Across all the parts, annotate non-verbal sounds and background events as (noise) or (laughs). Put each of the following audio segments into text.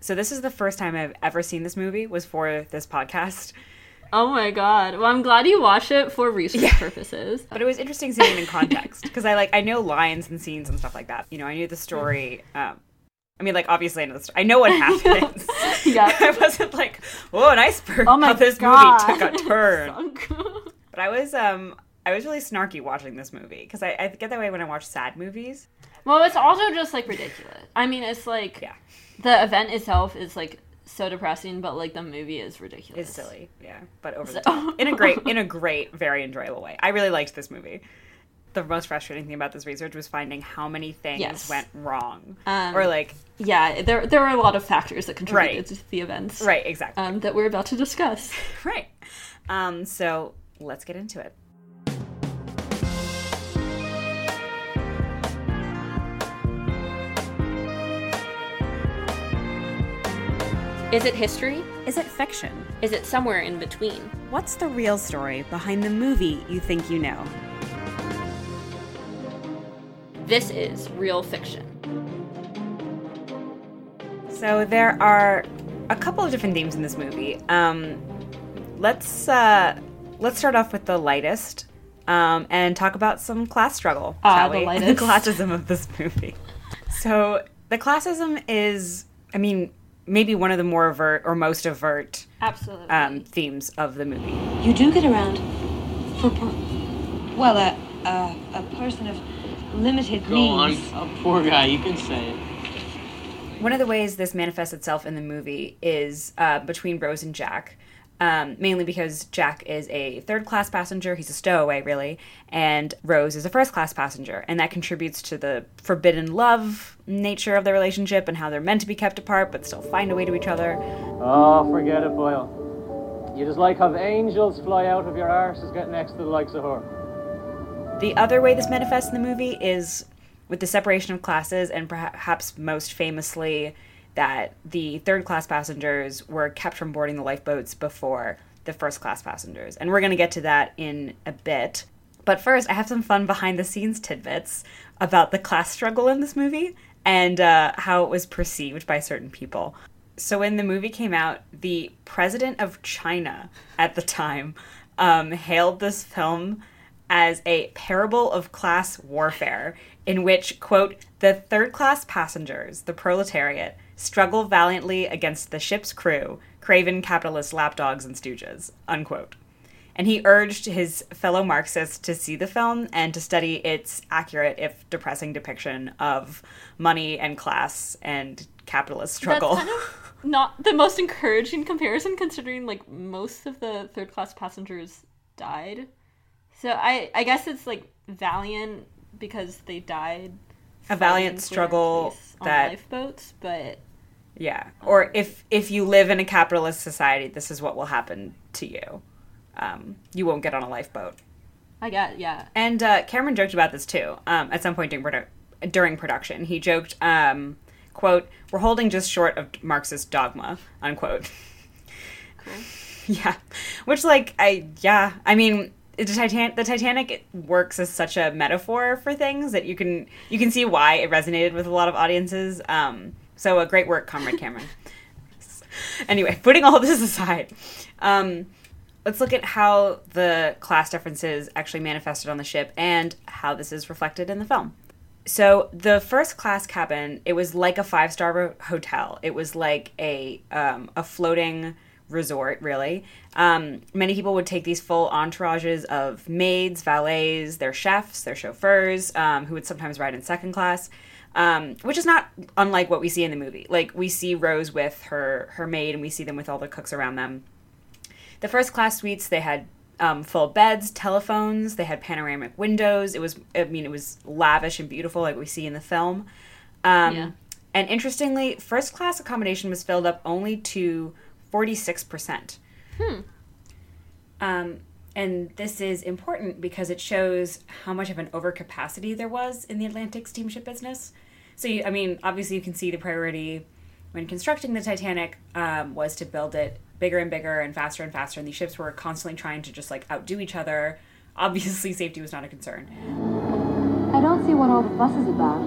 So this is the first time I've ever seen this movie was for this podcast. Oh my god. Well, I'm glad you watched it for research Yeah. purposes. But it was interesting seeing it in context because I like I know lines and scenes and stuff like that. You know, I knew the story. Um, I mean, like obviously I know the story. I know what (laughs) happens. Yeah. (laughs) I wasn't like, oh, an iceberg. Oh my how this god. movie took a (laughs) turn. But I was um I was really snarky watching this movie because I, I get that way when I watch sad movies. well, it's also just like ridiculous. I mean, it's like Yeah, the event itself is like so depressing, but like the movie is ridiculous. it's silly. Yeah, but over the top in a great in a (laughs) great very enjoyable way. I really liked this movie. The most frustrating thing about this research was finding how many things Yes. went wrong, Um, or like Yeah, there there are a lot of factors that contributed Right. to the events. right exactly Um, that we're about to discuss. (laughs) right. Um, so let's get into it. Is it history? Is it fiction? Is it somewhere in between? What's the real story behind the movie you think you know? This is real fiction. So there are a couple of different themes in this movie. Um, let's uh, let's start off with the lightest um, and talk about some class struggle, Ah, shall the we? (laughs) the classism of this movie. So the classism is, I mean, maybe one of the more overt or most overt Absolutely. um, themes of the movie. You do get around for, per- well, a, a, a person of limited Go on. means. Oh, poor guy. You can say it. One of the ways this manifests itself in the movie is uh, between Rose and Jack, um, mainly because Jack is a third class passenger. He's a stowaway, really, and Rose is a first class passenger. And that contributes to the forbidden love nature of the relationship and how they're meant to be kept apart but still find a way to each other. Oh, forget it, Boyle. You just like have angels fly out of your arses get next to the likes of her. The other way this manifests in the movie is with the separation of classes, and perhaps most famously, that the third class passengers were kept from boarding the lifeboats before the first class passengers. And we're going to get to that in a bit. But first, I have some fun behind the scenes tidbits about the class struggle in this movie and uh, how it was perceived by certain people. So, when the movie came out, the president of China at the time um, hailed this film as a parable of class warfare in which, quote, the third class passengers, the proletariat, struggle valiantly against the ship's crew, craven capitalist lapdogs and stooges, unquote. And he urged his fellow Marxists to see the film and to study its accurate, if depressing, depiction of money and class and capitalist struggle. That's kind of not the most encouraging comparison, considering like most of the third class passengers died. So I I guess it's like valiant because they died. A valiant fighting for their struggle that lifeboats, but Yeah. Or if if you live in a capitalist society, this is what will happen to you. Um, you won't get on a lifeboat. I got yeah. And uh, Cameron joked about this too. Um, at some point during, produ- during production, he joked, um, "quote We're holding just short of Marxist dogma." Unquote. (laughs) yeah, which like I yeah I mean the Titanic, the Titanic works as such a metaphor for things that you can you can see why it resonated with a lot of audiences. Um, so a great work, Comrade Cameron. anyway, putting all this aside, um, let's look at how the class differences actually manifested on the ship and how this is reflected in the film. So the first class cabin, it was like a five star hotel. It was like a um, a floating resort, really. Um, many people would take these full entourages of maids, valets, their chefs, their chauffeurs, um, who would sometimes ride in second class, um, which is not unlike what we see in the movie. Like we see Rose with her her maid, and we see them with all the cooks around them. The first class suites they had um, full beds, telephones, they had panoramic windows. It was, I mean, it was lavish and beautiful, like we see in the film. Um, Yeah. And interestingly, first class accommodation was filled up only to forty six percent. Um, and this is important because it shows how much of an overcapacity there was in the Atlantic steamship business. So, you, I mean, obviously, you can see the priority when constructing the Titanic um, was to build it bigger and bigger and faster and faster. And these ships were constantly trying to just like outdo each other. (laughs) Obviously, safety was not a concern. I don't see what all the fuss is about.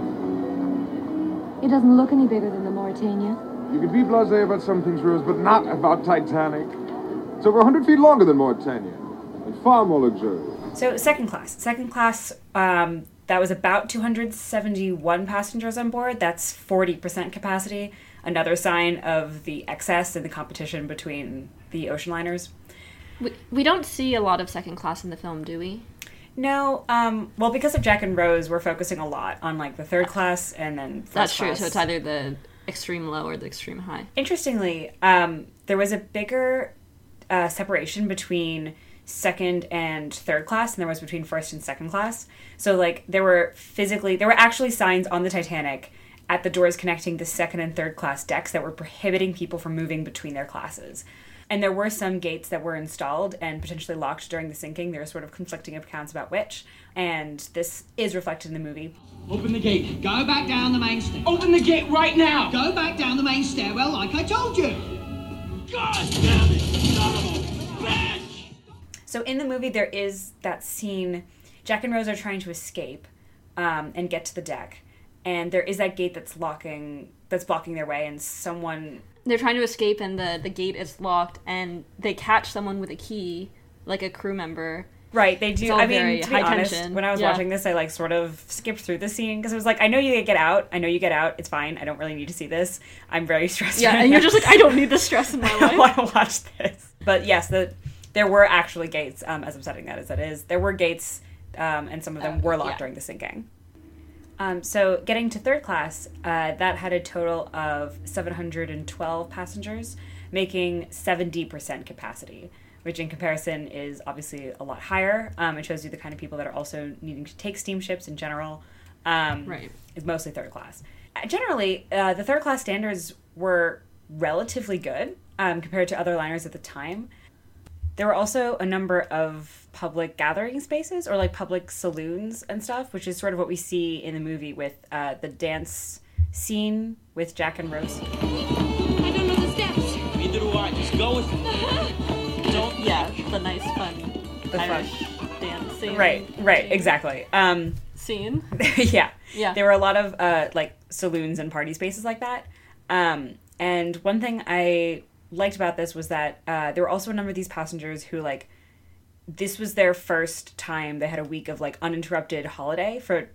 It doesn't look any bigger than the Mauretania. You could be blasé about some things, Rose, but not about Titanic. It's over 100 feet longer than Mauretania, and far more luxurious. So second class, second class, um, that was about 271 passengers on board. That's 40% capacity. Another sign of the excess and the competition between the ocean liners. We, we don't see a lot of second class in the film, do we? No, um, well, because of Jack and Rose, we're focusing a lot on like the third class and then first That's true. class. So it's either the extreme low or the extreme high. Interestingly, um, there was a bigger uh, separation between second and third class and there was between first and second class. So, like, there were physically, there were actually signs on the Titanic at the doors connecting the second and third class decks that were prohibiting people from moving between their classes. And there were some gates that were installed and potentially locked during the sinking. There are sort of conflicting accounts about which. And this is reflected in the movie. Open the gate. Go back down the main stair. Open the gate right now. Go back down the main stairwell like I told you. God damn it, bitch! So in the movie, there is that scene. Jack and Rose are trying to escape um, and get to the deck, and there is that gate that's locking, that's blocking their way, and someone. They're trying to escape, and the, the gate is locked, and they catch someone with a key, like a crew member. Right, they do. I mean, to be honest, tension. when I was Yeah. watching this, I like sort of skipped through the scene because it was like, I know you get out. I know you get out. It's fine. I don't really need to see this. I'm very (laughs) stressed. Yeah, right and you're just like, I don't need the stress in (laughs) my life. I want to watch this. But yes, the there were actually gates. Um, as upsetting that as that is, there were gates, um, and some of them Uh, were locked yeah. during the sinking. Um, so getting to third class, uh, that had a total of 712 passengers, making 70% capacity, which in comparison is obviously a lot higher. Um, it shows you the kind of people that are also needing to take steamships in general. Um, Right. Is mostly third class. Uh, Generally, uh, the third class standards were relatively good um, compared to other liners at the time. There were also a number of public gathering spaces or like public saloons and stuff, which is sort of what we see in the movie with uh, the dance scene with Jack and Rose. I don't know the steps. Neither do I. Just go with it. Don't. Yeah, the nice, fun The fun. Irish dancing. Right, right, exactly. Um, Scene. (laughs) yeah. Yeah. There were a lot of uh, like saloons and party spaces like that. Um, and one thing I liked about this was that uh, there were also a number of these passengers who like this was their first time they had a week of like uninterrupted holiday for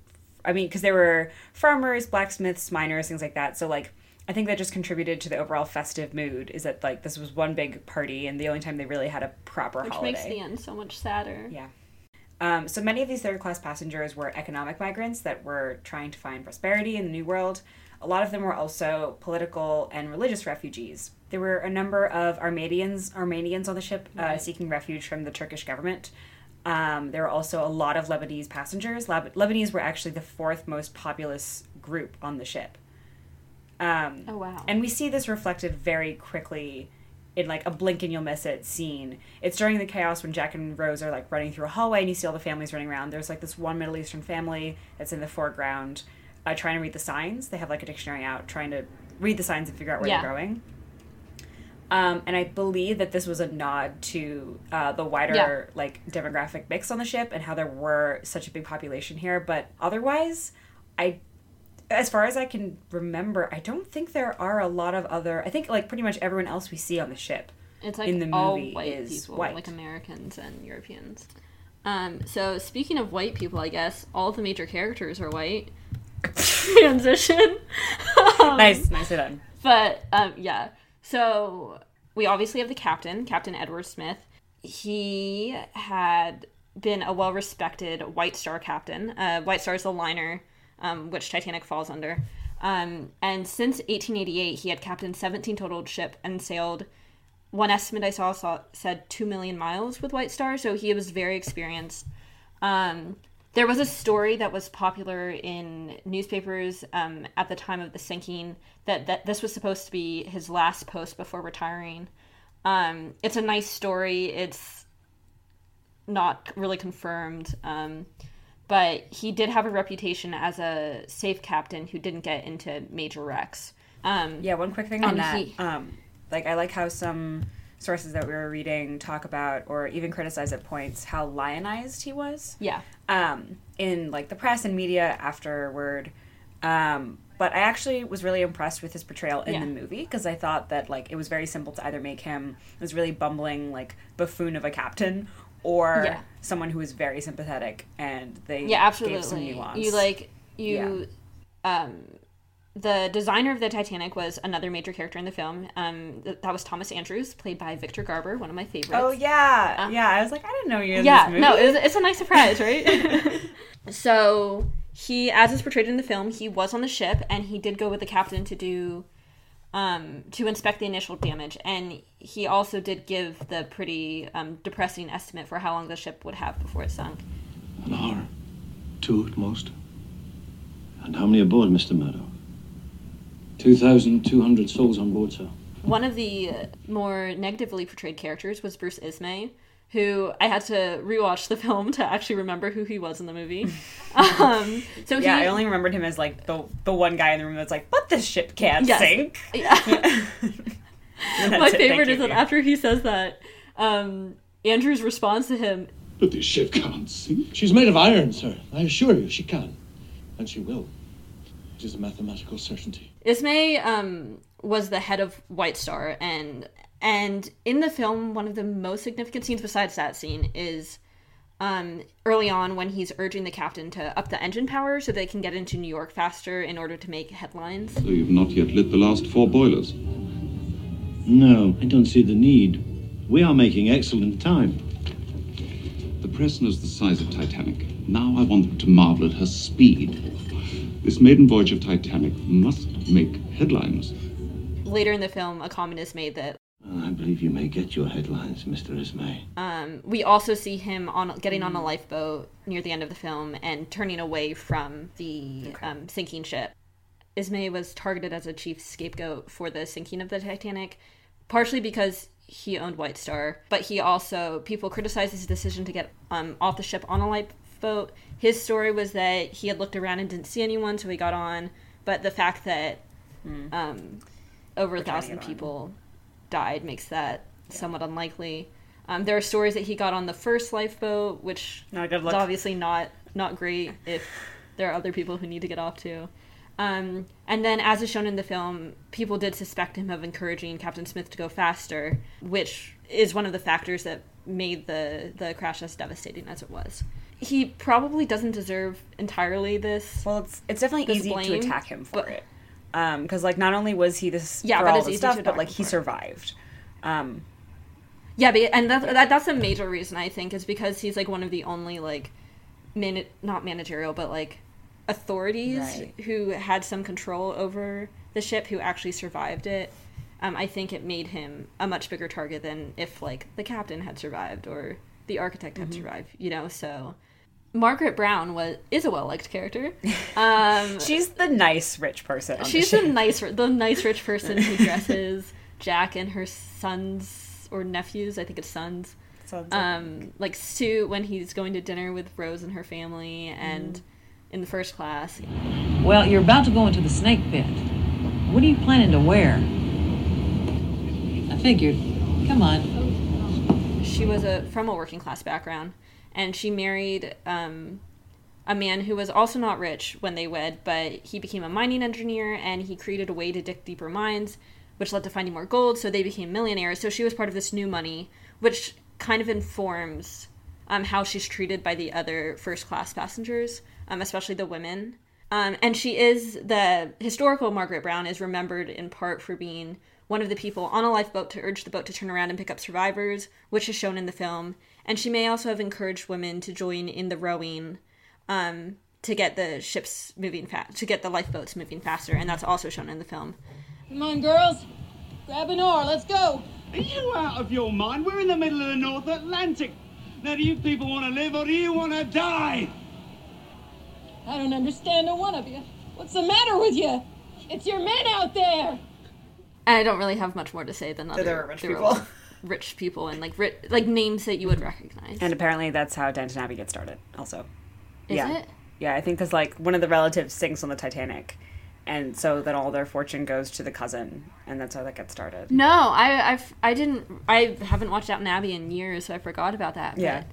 I mean because there were farmers, blacksmiths, miners, things like that. So like I think that just contributed to the overall festive mood is that like this was one big party and the only time they really had a proper Which holiday. makes the end so much sadder. Yeah. Um, so many of these third class passengers were economic migrants that were trying to find prosperity in the New World. A lot of them were also political and religious refugees. There were a number of Armenians, Armenians on the ship uh, seeking refuge from the Turkish government. Um, there were also a lot of Lebanese passengers. Leb- Lebanese were actually the fourth most populous group on the ship. Um, Oh, wow. and we see this reflected very quickly in like a blink and you'll miss it scene. It's during the chaos when Jack and Rose are like running through a hallway and you see all the families running around. There's like this one Middle Eastern family that's in the foreground uh, trying to read the signs. They have like a dictionary out trying to read the signs and figure out where Yeah. they're going. Um, and I believe that this was a nod to uh, the wider Yeah. like demographic mix on the ship and how there were such a big population here. But otherwise, I as far as I can remember, I don't think there are a lot of other. I think like pretty much everyone else we see on the ship. It's like in the all movie white is people, white. like Americans and Europeans. Um, so speaking of white people, I guess all the major characters are white. (laughs) Transition. (laughs) Um, Nice, nicely done. But um, yeah, so we obviously have the captain, Captain Edward Smith. He had been a well-respected White Star captain. Uh, White Star is the liner um, which Titanic falls under. Um, and since 1888, he had captained 17 total ship and sailed. One estimate I saw, saw said two million miles with White Star, so he was very experienced. Um, there was a story that was popular in newspapers um, at the time of the sinking that, that this was supposed to be his last post before retiring. Um, it's a nice story. It's not really confirmed, um, but he did have a reputation as a safe captain who didn't get into major wrecks. Um, Yeah, one quick thing on that. he- um, like I like how some sources that we were reading talk about or even criticize at points how lionized he was. yeah. um, in like the press and media afterward. Um, But I actually was really impressed with his portrayal in Yeah. the movie because I thought that like it was very simple to either make him this really bumbling like buffoon of a captain or Yeah. someone who was very sympathetic and they Yeah, gave some absolutely. nuance. You like you um the designer of the Titanic was another major character in the film. Um th- that was Thomas Andrews, played by Victor Garber, one of my favorites. Oh yeah, yeah. I was like, I didn't know you were in yeah, this movie. no, it was, it's a nice surprise, right? (laughs) so he, as is portrayed in the film, he was on the ship and he did go with the captain to do, um, to inspect the initial damage, and he also did give the pretty um, depressing estimate for how long the ship would have before it sunk. An hour. Two at most. And how many aboard, Mr. Murdoch? 2,200 souls on board, sir. One of the uh, more negatively portrayed characters was Bruce Ismay, who I had to rewatch the (laughs) film to actually remember who he was in the movie. (laughs) um, so yeah, he, I only remembered him as like the the one guy in the room that's like, but this ship can't Yes. sink. (laughs) Yeah. My it, thank favorite you. is that after he says that, um, Andrew's response to him, But this ship can't sink. She's made of iron, sir. I assure you, she can. And she will. It is a mathematical certainty. Ismay um, was the head of White Star, and and in the film, one of the most significant scenes besides that scene is um, early on when he's urging the captain to up the engine power so they can get into New York faster in order to make headlines. So you've not yet lit the last four boilers. No, I don't see the need. We are making excellent time. The Preston's the size of Titanic. Now I want them to marvel at her speed. This maiden voyage of Titanic must make headlines. Later in the film, a comment is made that I believe you may get your headlines, Mr. Ismay. um, we also see him on getting on a lifeboat near the end of the film and turning away from the um, sinking ship. Ismay was targeted as a chief scapegoat for the sinking of the Titanic, partially because he owned White Star, but he also people criticized his decision to get um, off the ship on a lifeboat. His story was that he had looked around and didn't see anyone, so he got on. But the fact that um, over a trying to thousand get on. people died makes that somewhat unlikely. Um, there are stories that he got on the first lifeboat, which Not is obviously not not great if there are other people who need to get off too. Um, and then, as is shown in the film, people did suspect him of encouraging Captain Smith to go faster, which is one of the factors that made the the crash as devastating as it was. He probably doesn't deserve entirely this. Well, it's it's definitely This easy to attack him for but- it, because like not only was he this Yeah, for all is the easy stuff, to but like he for. survived. Um, Yeah, but, and that, that that's a major reason I think is because he's like one of the only like man not managerial but like authorities Right. who had some control over the ship who actually survived it. Um, I think it made him a much bigger target than if like the captain had survived or the architect had survived. You know, so Margaret Brown was is a well liked character. (laughs) Um, she's the nice rich person. on the She's ship. the nice, the nice rich person who (laughs) dresses Jack and her sons or nephews. I think it's sons. Sounds like- Um, like Sue when he's going to dinner with Rose and her family, and Mm. in the first class. Well, you're about to go into the snake pit. What are you planning to wear? I figured. Come on. She was a from a working class background, and she married um, a man who was also not rich when they wed, but he became a mining engineer and he created a way to dig deeper mines, which led to finding more gold. So they became millionaires. So she was part of this new money, which kind of informs um, how she's treated by the other first class passengers, um, especially the women. Um, and she is the historical Margaret Brown is remembered in part for being one of the people on a lifeboat to urge the boat to turn around and pick up survivors, which is shown in the film. And she may also have encouraged women to join in the rowing um, to get the ships moving fast, to get the lifeboats moving faster, and that's also shown in the film. Come on, girls. Grab an oar. Let's go. Are you out of your mind? We're in the middle of the North Atlantic. Now, do you people want to live or do you want to die? I don't understand a one of you. What's the matter with you? It's your men out there. I don't really have much more to say than other there were rich there were people. Rich people and like ri- like names that you would recognize. and apparently that's how Downton Abbey gets started. Also, Is yeah, it? yeah. I think because like one of the relatives sinks on the Titanic, and so then all their fortune goes to the cousin, and that's how that gets started. No, I I've, I didn't I haven't watched Downton Abbey in years, so I forgot about that. Yeah.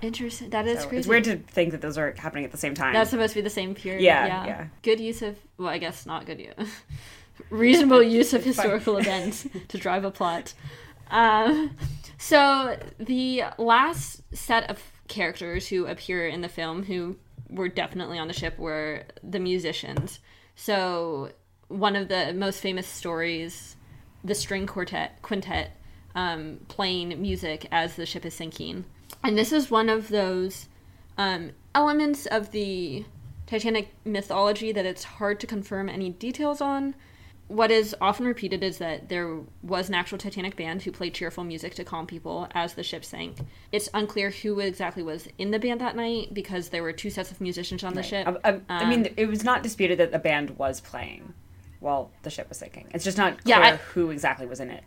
Interesting. That is So crazy. it's weird to think that those are happening at the same time. That's supposed to be the same period. Yeah, yeah. Good use of, well, I guess not good use. (laughs) Reasonable use of (laughs) historical events to drive a plot. Um, so the last set of characters who appear in the film who were definitely on the ship were the musicians. So one of the most famous stories, the string quartet quintet um, playing music as the ship is sinking, and this is one of those um, elements of the Titanic mythology that it's hard to confirm any details on. What is often repeated is that there was an actual Titanic band who played cheerful music to calm people as the ship sank. It's unclear who exactly was in the band that night because there were two sets of musicians on the Right. ship. I, I- I mean, Um, it was not disputed that the band was playing while the ship was sinking. It's just not Yeah, clear I- who exactly was in it.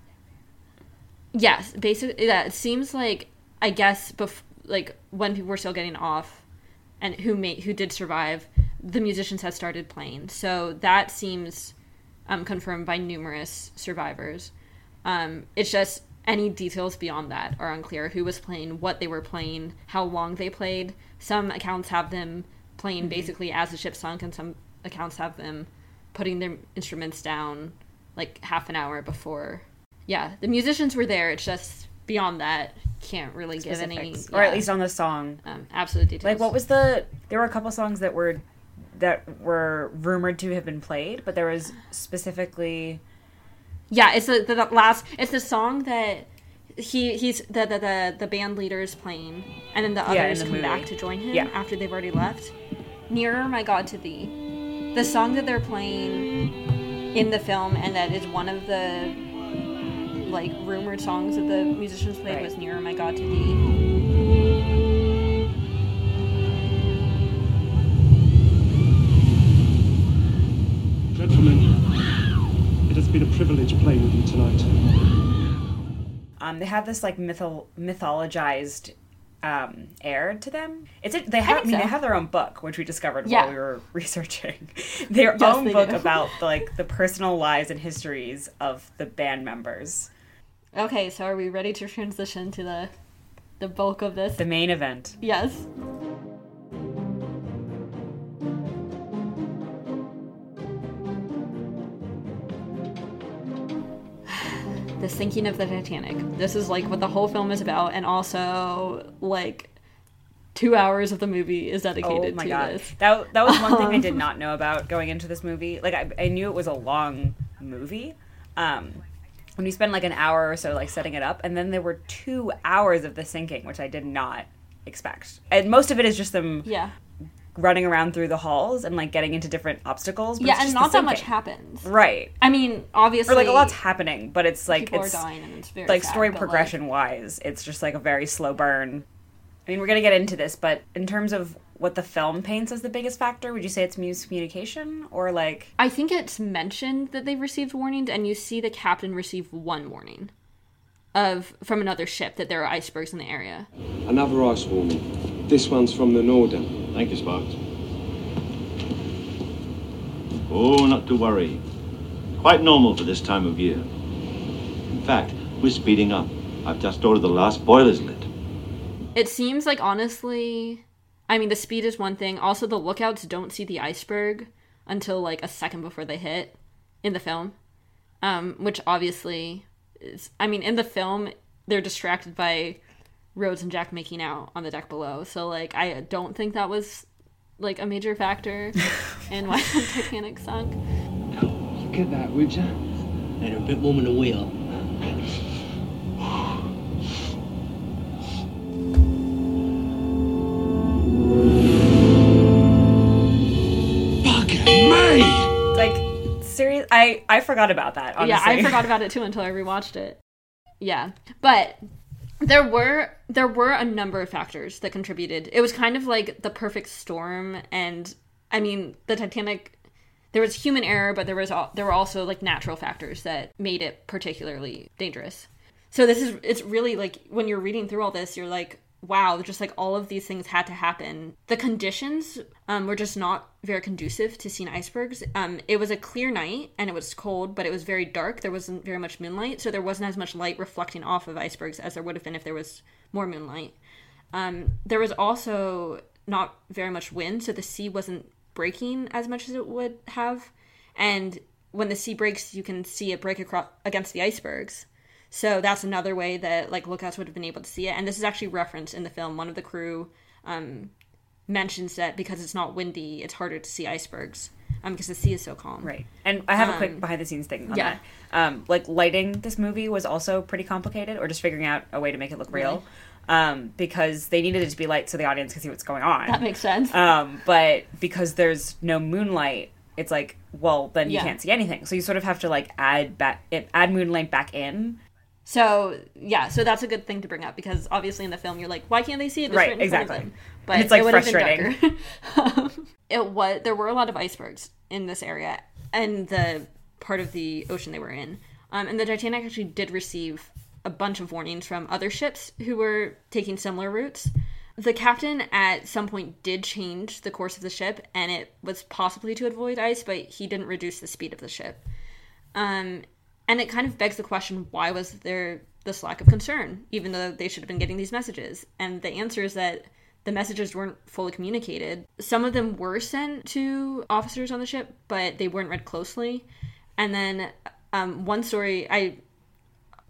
Yes, basically, yeah. It seems like I guess bef- like when people were still getting off, and who made who did survive, the musicians had started playing. So that seems um, confirmed by numerous survivors. Um, it's just any details beyond that are unclear. Who was playing, what they were playing, how long they played. Some accounts have them playing Mhm. basically as the ship sunk, and some accounts have them putting their instruments down like half an hour before. Yeah, the musicians were there. It's just beyond that, can't really give any, Specifics. or at least on the song. um, absolute details. Like, what was the? There were a couple songs that were that were rumored to have been played, but there was specifically. Yeah, it's the, the, the last. It's the song that he he's the the the, the band leader is playing, and then the Yeah, others the come movie. back to join him Yeah. after they've already left. Nearer, my God, to thee, the song that they're playing in the film, and that is one of the like rumored songs that the musicians played Right. was "Nearer, my God, to thee." Been a privilege playing with you tonight. Um, they have this like mythol- mythologized um, air to them. It's a, they have. I, think mean, so. they have their own book, which we discovered Yeah. while we were (laughs) researching. their Yes, own book do. (laughs) about the, like the personal lives and histories of the band members. Okay, so are we ready to transition to the the bulk of this? The main event. Yes. The sinking of the Titanic. This is like what the whole film is about, and also like two hours of the movie is dedicated oh my to god, this. that that was one thing I did (laughs) not know about going into this movie. Like I, I knew it was a long movie. Um, when you spend like an hour or so like setting it up, and then there were two hours of the sinking, which I did not expect. And most of it is just them Yeah. Running around through the halls and like getting into different obstacles. But Yeah, it's and just not the that much sinking. happens. Right. I mean, obviously, Or like a lot's happening, but it's like people are it's dying and it's very like sad, story but, like- progression wise, it's just like a very slow burn. I mean, we're gonna get into this, but in terms of what the film paints as the biggest factor, would you say it's miscommunication or like I think it's mentioned that they've received warnings, and you see the captain receive one warning of from another ship that there are icebergs in the area. Another ice warning. This one's from the Noordam. Thank you, Sparks. Oh, not to worry. Quite normal for this time of year. In fact, we're speeding up. I've just ordered the last boilers lit. It seems like honestly, I mean, the speed is one thing. Also, the lookouts don't see the iceberg until like a second before they hit in the film, um, which obviously is. I mean, in the film, they're distracted by Rose and Jack making out on the deck below. So like, I don't think that was like a major factor (laughs) in why the (laughs) Titanic sunk. Look at that, would you? Made her a bit warm in the wheel. Me! like serious? I I forgot about that. Honestly. Yeah, I forgot about it too until I rewatched it. Yeah, but there were there were a number of factors that contributed. It was kind of like the perfect storm, and I mean the Titanic. There was human error, but there was al- there were also like natural factors that made it particularly dangerous. So this is it's really like when you're reading through all this, you're like, wow, just like all of these things had to happen. The conditions um, were just not very conducive to seeing icebergs. Um, it was a clear night and it was cold, but it was very dark. There wasn't very much moonlight, so there wasn't as much light reflecting off of icebergs as there would have been if there was more moonlight. Um, there was also not very much wind, so the sea wasn't breaking as much as it would have. And when the sea breaks, you can see it break across against the icebergs. So that's another way that like lookouts would have been able to see it. And this is actually referenced in the film. One of the crew um, mentions that because it's not windy, it's harder to see icebergs um, because the sea is so calm. Right. And I have a Um, quick behind the scenes thing on yeah. that. Um, like lighting this movie was also pretty complicated, or just figuring out a way to make it look real. Um, because they needed it to be light so the audience could see what's going on. That makes sense. Um, but because there's no moonlight, it's like, well, then you Yeah. can't see anything. So you sort of have to like add back, add moonlight back in. So yeah, so that's a good thing to bring up because obviously in the film you're like, why can't they see it? Right, right in front of exactly. But And it's, like, it would have been frustrating. Um, (laughs) it was there were a lot of icebergs in this area and the part of the ocean they were in. Um, and the Titanic actually did receive a bunch of warnings from other ships who were taking similar routes. The captain at some point did change the course of the ship, and it was possibly to avoid ice, but he didn't reduce the speed of the ship. Um, and it kind of begs the question why was there this lack of concern, even though they should have been getting these messages? And the answer is that the messages weren't fully communicated. Some of them were sent to officers on the ship, but they weren't read closely. And then um, one story, I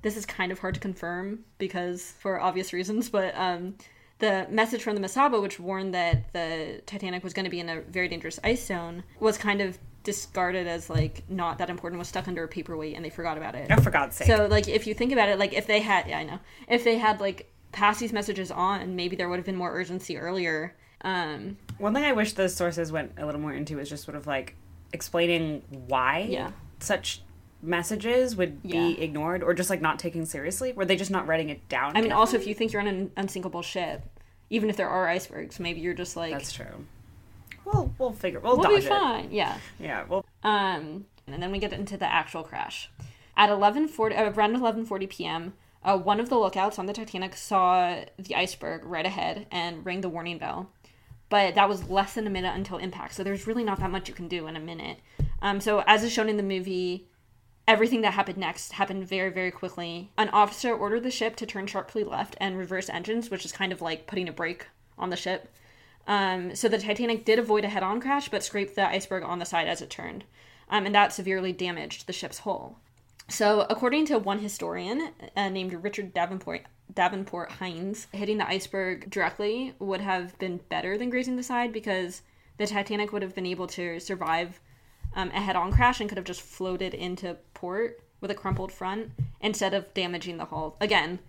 this is kind of hard to confirm because for obvious reasons, but um, the message from the Mesaba, which warned that the Titanic was going to be in a very dangerous ice zone, was kind of discarded as like not that important. Was stuck under a paperweight, and they forgot about it. Oh, for God's sake. So like, if you think about it, like if they had, yeah, I know, if they had like passed these messages on, maybe there would have been more urgency earlier. Um, One thing I wish the sources went a little more into is just sort of like explaining why Yeah. such messages would Yeah. be ignored or just like not taken seriously. Were they just not writing it down? I mean, also if you think you're on an unsinkable ship, even if there are icebergs, maybe you're just like that's true. We'll we'll figure. We'll, we'll dodge be it. fine. Yeah. Yeah. Well, Um, and then we get into the actual crash. At 11:40, uh, around 11:40 p.m., uh, one of the lookouts on the Titanic saw the iceberg right ahead and rang the warning bell. But that was less than a minute until impact, so there's really not that much you can do in a minute. Um, so as is shown in the movie, everything that happened next happened very, very quickly. An officer ordered the ship to turn sharply left and reverse engines, which is kind of like putting a brake on the ship. Um, so the Titanic did avoid a head-on crash, but scraped the iceberg on the side as it turned, um, and that severely damaged the ship's hull. So, according to one historian uh, named Richard Davenport Davenport Hines, hitting the iceberg directly would have been better than grazing the side because the Titanic would have been able to survive um, a head-on crash and could have just floated into port with a crumpled front instead of damaging the hull. Again,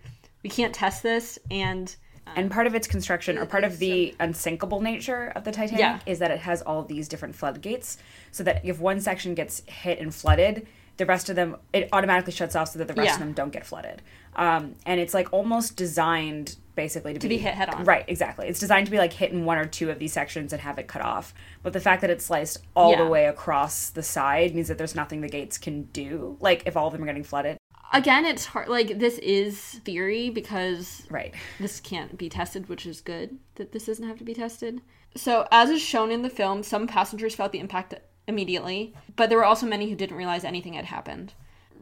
we can't test this, and and part of its construction or part of the unsinkable nature of the Titanic Yeah. is that it has all these different floodgates so that if one section gets hit and flooded the rest of them it automatically shuts off so that the rest Yeah. of them don't get flooded um, and it's like almost designed basically to, To be hit head on. right exactly it's designed to be like hit in one or two of these sections and have it cut off but the fact that it's sliced all Yeah. the way across the side means that there's nothing the gates can do like if all of them are getting flooded again, it's hard. Like this is theory because right, this can't be tested, which is good that this doesn't have to be tested. So, as is shown in the film, some passengers felt the impact immediately, but there were also many who didn't realize anything had happened.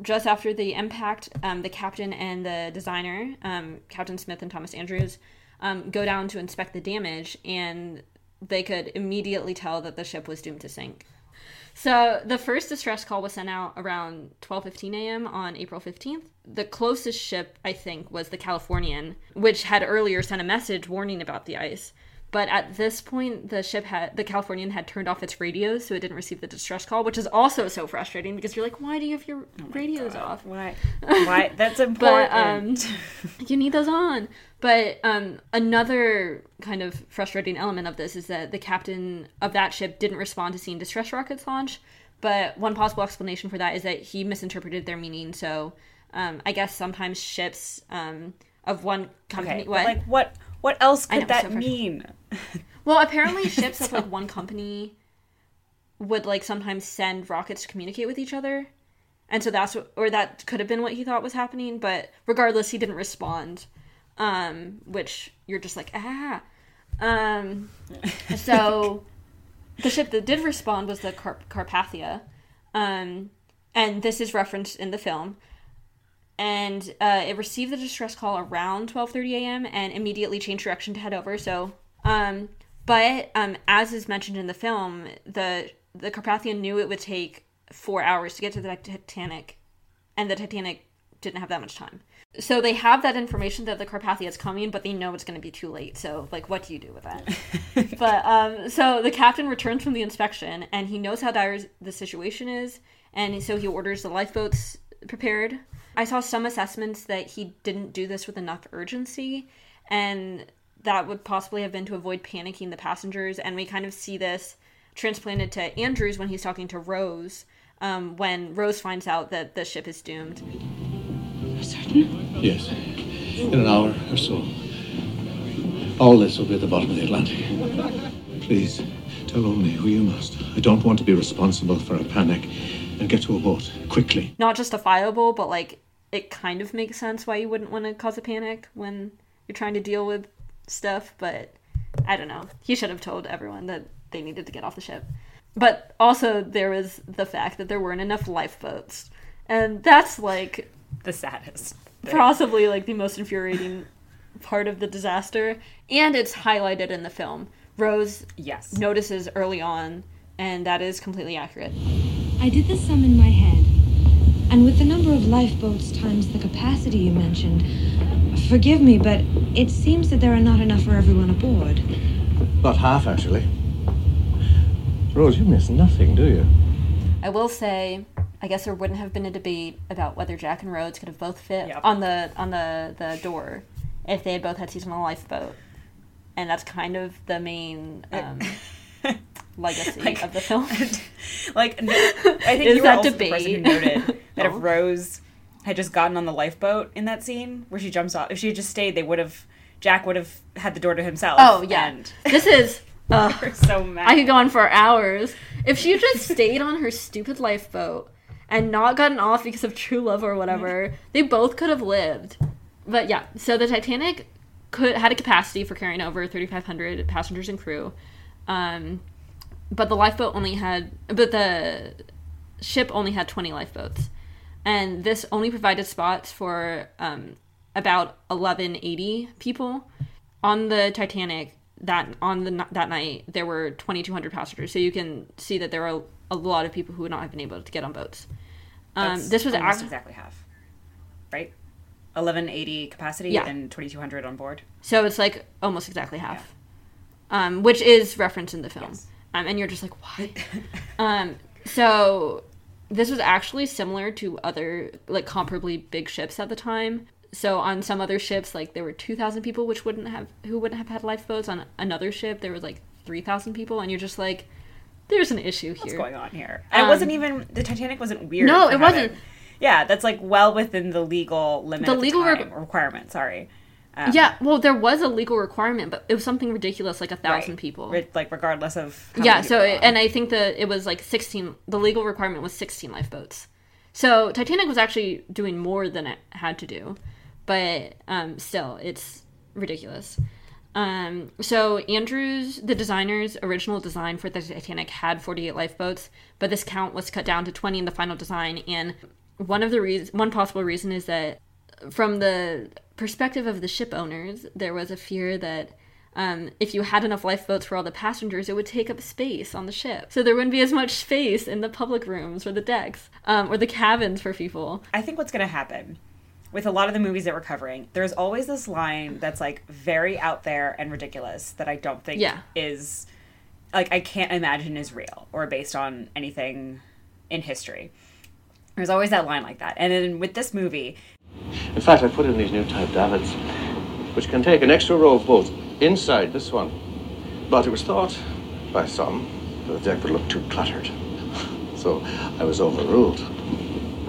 Just after the impact, um, the captain and the designer, um, Captain Smith and Thomas Andrews, um, go down to inspect the damage, and they could immediately tell that the ship was doomed to sink. So the first distress call was sent out around 12:15 a.m. on April 15th. The closest ship, I think, was the Californian, which had earlier sent a message warning about the ice. But at this point, the ship had the Californian had turned off its radios, so it didn't receive the distress call, which is also so frustrating because you're like, why do you have your radios off? Why? (laughs) Why? That's But um, important. (laughs) you need those on. But um, another kind of frustrating element of this is that the captain of that ship didn't respond to seeing distress rockets launch. But one possible explanation for that is that he misinterpreted their meaning. So um, I guess sometimes ships um, of one company. Okay, what? like what? What else could know, that so mean? (laughs) Well, apparently (laughs) ships of like one company would like sometimes send rockets to communicate with each other. And so that's what, or that could have been what he thought was happening, but regardless, he didn't respond. Um, which you're just like, ah. Um, (laughs) so the ship that did respond was the Car- Carpathia. Um, and this is referenced in the film. and uh, it received the distress call around 12:30 a.m. and immediately changed direction to head over. So, um, but um, as is mentioned in the film, the the Carpathian knew it would take four hours to get to the Titanic, and the Titanic didn't have that much time. So they have that information that the Carpathia is coming, but they know it's going to be too late. So, like, what do you do with that? (laughs) but um, so the captain returns from the inspection, and he knows how dire the situation is, and so he orders the lifeboats prepared. I saw some assessments that he didn't do this with enough urgency, and that would possibly have been to avoid panicking the passengers. And we kind of see this transplanted to Andrews when he's talking to Rose, um, when Rose finds out that the ship is doomed. Certain? Yes. In an hour or so. All this will be at the bottom of the Atlantic. Please, tell only who you must. I don't want to be responsible for a panic and get to a boat quickly. Not justifiable, but like it kind of makes sense why you wouldn't want to cause a panic when you're trying to deal with stuff, but I don't know. He should have told everyone that they needed to get off the ship. But also there was the fact that there weren't enough lifeboats. And that's like the saddest. Thing. Possibly like the most infuriating part of the disaster. And it's highlighted in the film. Rose yes notices early on, and that is completely accurate. I did the sum in my head. And with the number of lifeboats times the capacity you mentioned, forgive me, but it seems that there are not enough for everyone aboard. Not half, actually. Rose, you miss nothing, do you? I will say, I guess there wouldn't have been a debate about whether Jack and Rose could have both fit Yep. on the on the, the door if they had both had seats on a lifeboat, and that's kind of the main um, (laughs) legacy Like- of the film. (laughs) like no, (laughs) I think Is you were that also the person who noted that Oh. if Rose had just gotten on the lifeboat in that scene where she jumps off, if she had just stayed, they would have Jack would have had the door to himself. Oh yeah, and this is. (laughs) Uh, we're so mad. I could go on for hours. If she just stayed on her stupid lifeboat and not gotten off because of true love or whatever, they both could have lived. But yeah, so the Titanic could had a capacity for carrying over 3,500 passengers and crew, um, but the lifeboat only had, but the ship only had 20 lifeboats, and this only provided spots for um, about 1180 people on the Titanic. That on the that night there were 2,200 passengers, so you can see that there were a lot of people who would not have been able to get on boats. Um, this was almost ac- exactly half, right? Eleven eighty capacity Yeah. and twenty two hundred on board. So it's like almost exactly half, um, which is referenced in the film. Um, and you're just like, why? (laughs) um, so this was actually similar to other like comparably big ships at the time. So on some other ships, like there were two thousand people, which wouldn't have who wouldn't have had lifeboats. On another ship, there was like three thousand people, and you're just like, there's an issue here. What's going on here? And it Um, wasn't even the Titanic wasn't weird. No, it wasn't. Yeah, that's like well within the legal limit. The legal the re- requirement. Sorry. Um, yeah, well, there was a legal requirement, but it was something ridiculous, like a thousand right. people. Re- like regardless of yeah so it, and i think that it was like 16 the legal requirement was 16 lifeboats so titanic was actually doing more than it had to do but um, still it's ridiculous um, so andrews the designer's original design for the titanic had 48 lifeboats but this count was cut down to 20 in the final design and one of the reasons one possible reason is that from the perspective of the ship owners there was a fear that um, if you had enough lifeboats for all the passengers, it would take up space on the ship. So there wouldn't be as much space in the public rooms or the decks um, or the cabins for people. I think what's going to happen with a lot of the movies that we're covering, there's always this line that's like very out there and ridiculous that I don't think Yeah. is like I can't imagine is real or based on anything in history. There's always that line like that. And then with this movie, In fact, I put in these new type davits, which can take an extra row of boats inside this one. But it was thought by some that the deck would look too cluttered. So I was overruled.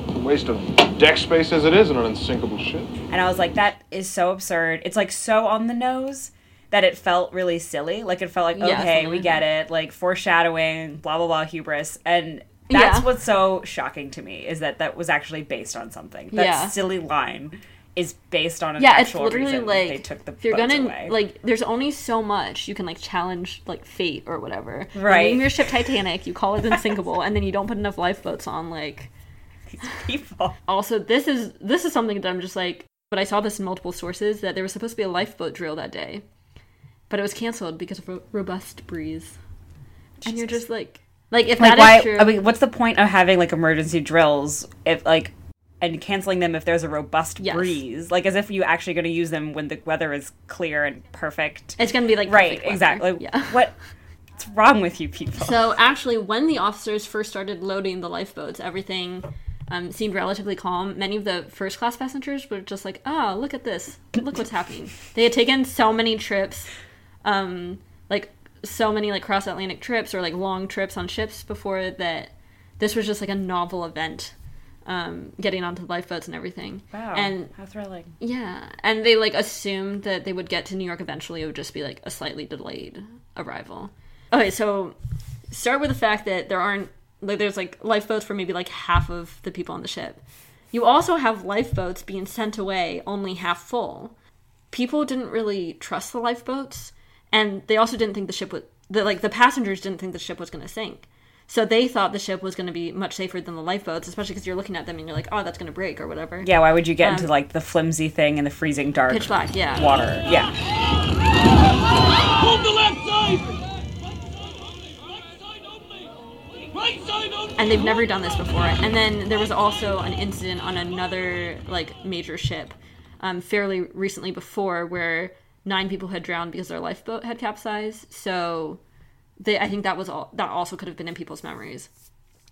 A waste of deck space as it is in an unsinkable ship. and I was like, that is so absurd. It's like so on the nose that it felt really silly. Like it felt like, Yeah, okay, something we get it. Like foreshadowing, blah blah blah, hubris, and that's Yeah. what's so shocking to me is that that was actually based on something. That Yeah. silly line is based on an yeah, it's literally like they took the if you're gonna away. like, there's only so much you can like challenge like fate or whatever. You Right. name your ship (laughs) Titanic, you call it unsinkable, and then you don't put enough lifeboats on. Like, these people. Also, this is this is something that I'm just like, but I saw this in multiple sources that there was supposed to be a lifeboat drill that day, but it was canceled because of a robust breeze. And you're just like, like if Like that why? is true, I mean, what's the point of having like emergency drills if like and canceling them if there's a robust Yes. breeze? Like as if you're actually going to use them when the weather is clear and perfect. it's gonna be like right, exactly. Yeah. (laughs) What? What's wrong with you people? So actually, when the officers first started loading the lifeboats, everything um, seemed relatively calm. Many of the first class passengers were just like, "Oh, look at this! Look what's happening." They had taken so many trips, um, like so many like cross Atlantic trips or like long trips on ships before that. This was just like a novel event, um, getting onto the lifeboats and everything. wow, And how thrilling! yeah, and they like assumed that they would get to New York eventually. It would just be like a slightly delayed arrival. Okay, so start with the fact that there aren't like there's like lifeboats for maybe like half of the people on the ship. You also have lifeboats being sent away only half full. People didn't really trust the lifeboats, and they also didn't think the ship would. The like the passengers didn't think the ship was going to sink. So they thought the ship was going to be much safer than the lifeboats, especially because you're looking at them and you're like, oh, that's going to break or whatever. Yeah, why would you get Um, into like the flimsy thing in the freezing dark Pitch black, yeah. water? Yeah, Hold the left side! Right side only! and they've never done this before. And then there was also an incident on another like major ship, um, fairly recently before, where nine people had drowned because their lifeboat had capsized. So, they I think that was all that also could have been in people's memories.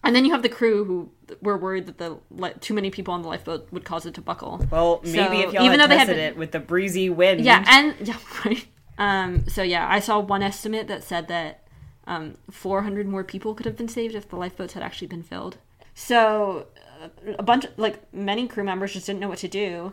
And then you have the crew who were worried that the li- too many people on the lifeboat would cause it to buckle. Well, maybe So, if y'all had tested it with the breezy wind. Yeah, and (laughs) yeah, right. Um, so yeah, I saw one estimate that said that um, 400 more people could have been saved if the lifeboats had actually been filled. So uh, a bunch, like many crew members, just didn't know what to do.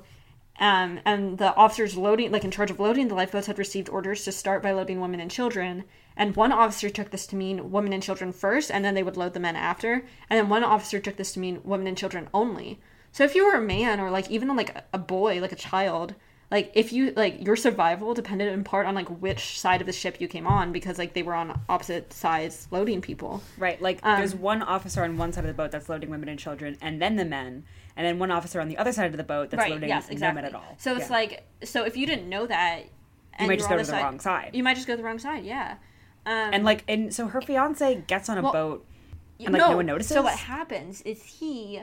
Um, and the officers loading, like in charge of loading the lifeboats, had received orders to start by loading women and children. And one officer took this to mean women and children first, and then they would load the men after. And then one officer took this to mean women and children only. So if you were a man or like even like a boy, like a child, like if you like your survival depended in part on like which side of the ship you came on because like they were on opposite sides loading people. Right, like Um, there's one officer on one side of the boat that's loading women and children, and then the men, and then one officer on the other side of the boat that's loading yes, no exactly. men at all. So it's Yeah. like so if you didn't know that, and might just go to the wrong side. You might just go to the wrong side. Yeah. Um, and like, and so her fiance gets on a Well, boat, and like no, one notices. So what happens is he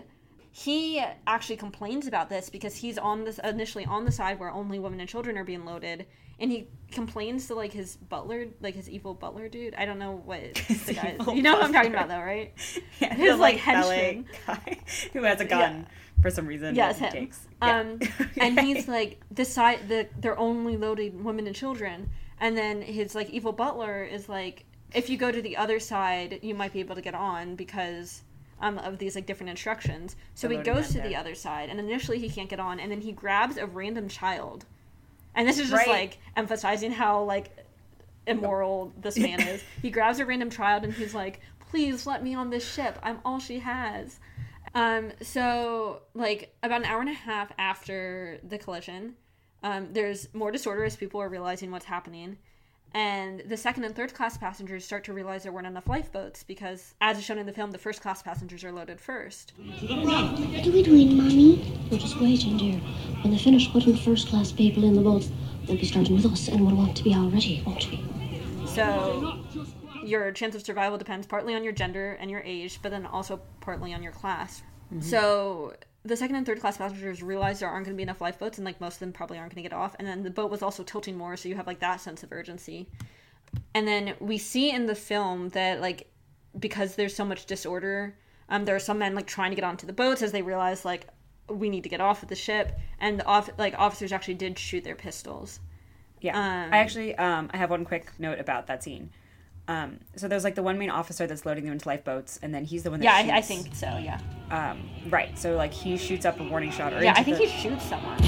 he actually complains about this because he's on this initially on the side where only women and children are being loaded, and he complains to like his butler, like his evil butler dude. I don't know what (laughs) the guy. You know what I'm talking about, though, right? (laughs) Yeah, his the, like ballet henchman. guy (laughs) who has a gun for some reason. Yes, him. takes. Yeah. Um, and he's like the side the they're only loading women and children, and then his like evil butler is like, if you go to the other side, you might be able to get on because um, of these like different instructions. So he goes to men the other side, and initially he can't get on, and then he grabs a random child, and this is just Right. like emphasizing how like immoral this man is. (laughs) He grabs a random child and he's like, "Please let me on this ship. I'm all she has." Um, so like about an hour and a half after the collision, um, there's more disorder as people are realizing what's happening. And the second and third class passengers start to realize there weren't enough lifeboats because, as is shown in the film, the first class passengers are loaded first. What are we doing, Mommy? We're just waiting, dear. When they finish putting first class people in the boats, they'll be starting with us, and we'll want to be all ready, won't we? So your chance of survival depends partly on your gender and your age, but then also partly on your class. Mhm. So the second and third class passengers realize there aren't going to be enough lifeboats, and like most of them probably aren't going to get off. And then the boat was also tilting more, so you have like that sense of urgency. And then we see in the film that like because there's so much disorder, um, there are some men like trying to get onto the boats as they realize like we need to get off of the ship, and the off like officers actually did shoot their pistols. Yeah. Um, I actually um I have one quick note about that scene. Um so there's like the one main officer that's loading them into lifeboats and then he's the one that Yeah, I, I think so. Yeah. um right. So like he shoots up a warning shot or Yeah, I think the- he shoots someone.